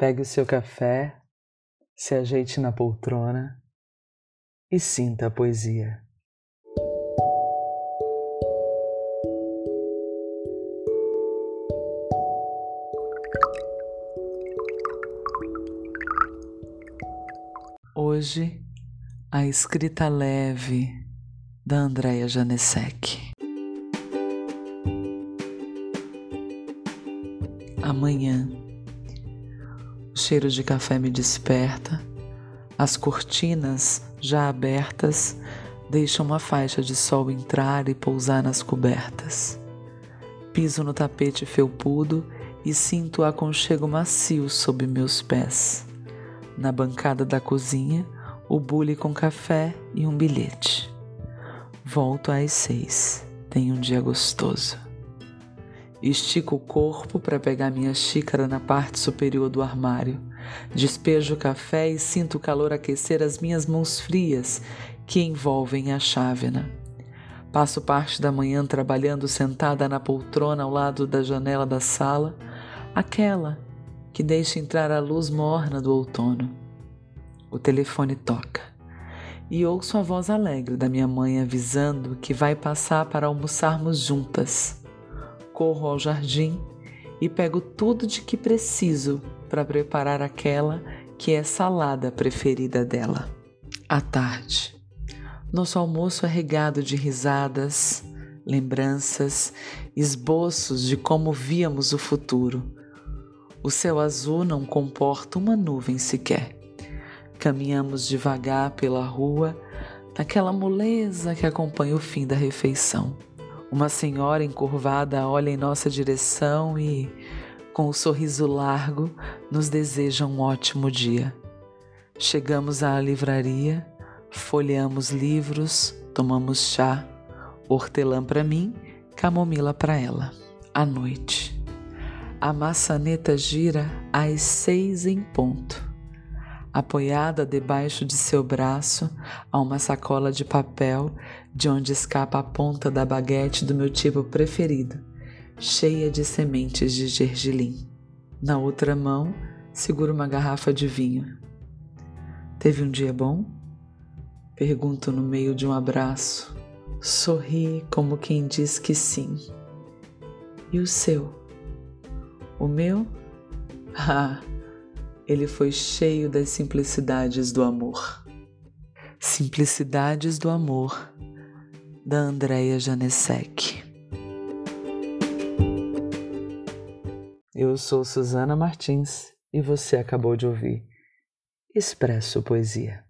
Pegue o seu café, se ajeite na poltrona e sinta a poesia. Hoje, a escrita leve da Andrea Janesek. Amanhã cheiro de café me desperta, as cortinas já abertas deixam uma faixa de sol entrar e pousar nas cobertas. Piso no tapete felpudo e sinto o aconchego macio sob meus pés. Na bancada da cozinha, o bule com café e um bilhete. Volto às seis. Tenho um dia gostoso. Estico o corpo para pegar minha xícara na parte superior do armário. Despejo o café e sinto o calor aquecer as minhas mãos frias que envolvem a chávena. Passo parte da manhã trabalhando sentada na poltrona ao lado da janela da sala, aquela que deixa entrar a luz morna do outono. O telefone toca e ouço a voz alegre da minha mãe avisando que vai passar para almoçarmos juntas corro ao jardim e pego tudo de que preciso para preparar aquela que é salada preferida dela. À tarde, nosso almoço é regado de risadas, lembranças, esboços de como víamos o futuro. O céu azul não comporta uma nuvem sequer. Caminhamos devagar pela rua, naquela moleza que acompanha o fim da refeição. Uma senhora encurvada olha em nossa direção e, com o um sorriso largo, nos deseja um ótimo dia. Chegamos à livraria, folheamos livros, tomamos chá, hortelã para mim, camomila para ela. À noite. A maçaneta gira às seis em ponto. Apoiada debaixo de seu braço há uma sacola de papel de onde escapa a ponta da baguete do meu tipo preferido, cheia de sementes de gergelim. Na outra mão, seguro uma garrafa de vinho. Teve um dia bom? Pergunto no meio de um abraço. Sorri como quem diz que sim. E o seu? O meu? Ah! Ele foi cheio das simplicidades do amor. Simplicidades do Amor, da Andrea Janesek. Eu sou Susana Martins e você acabou de ouvir Expresso Poesia.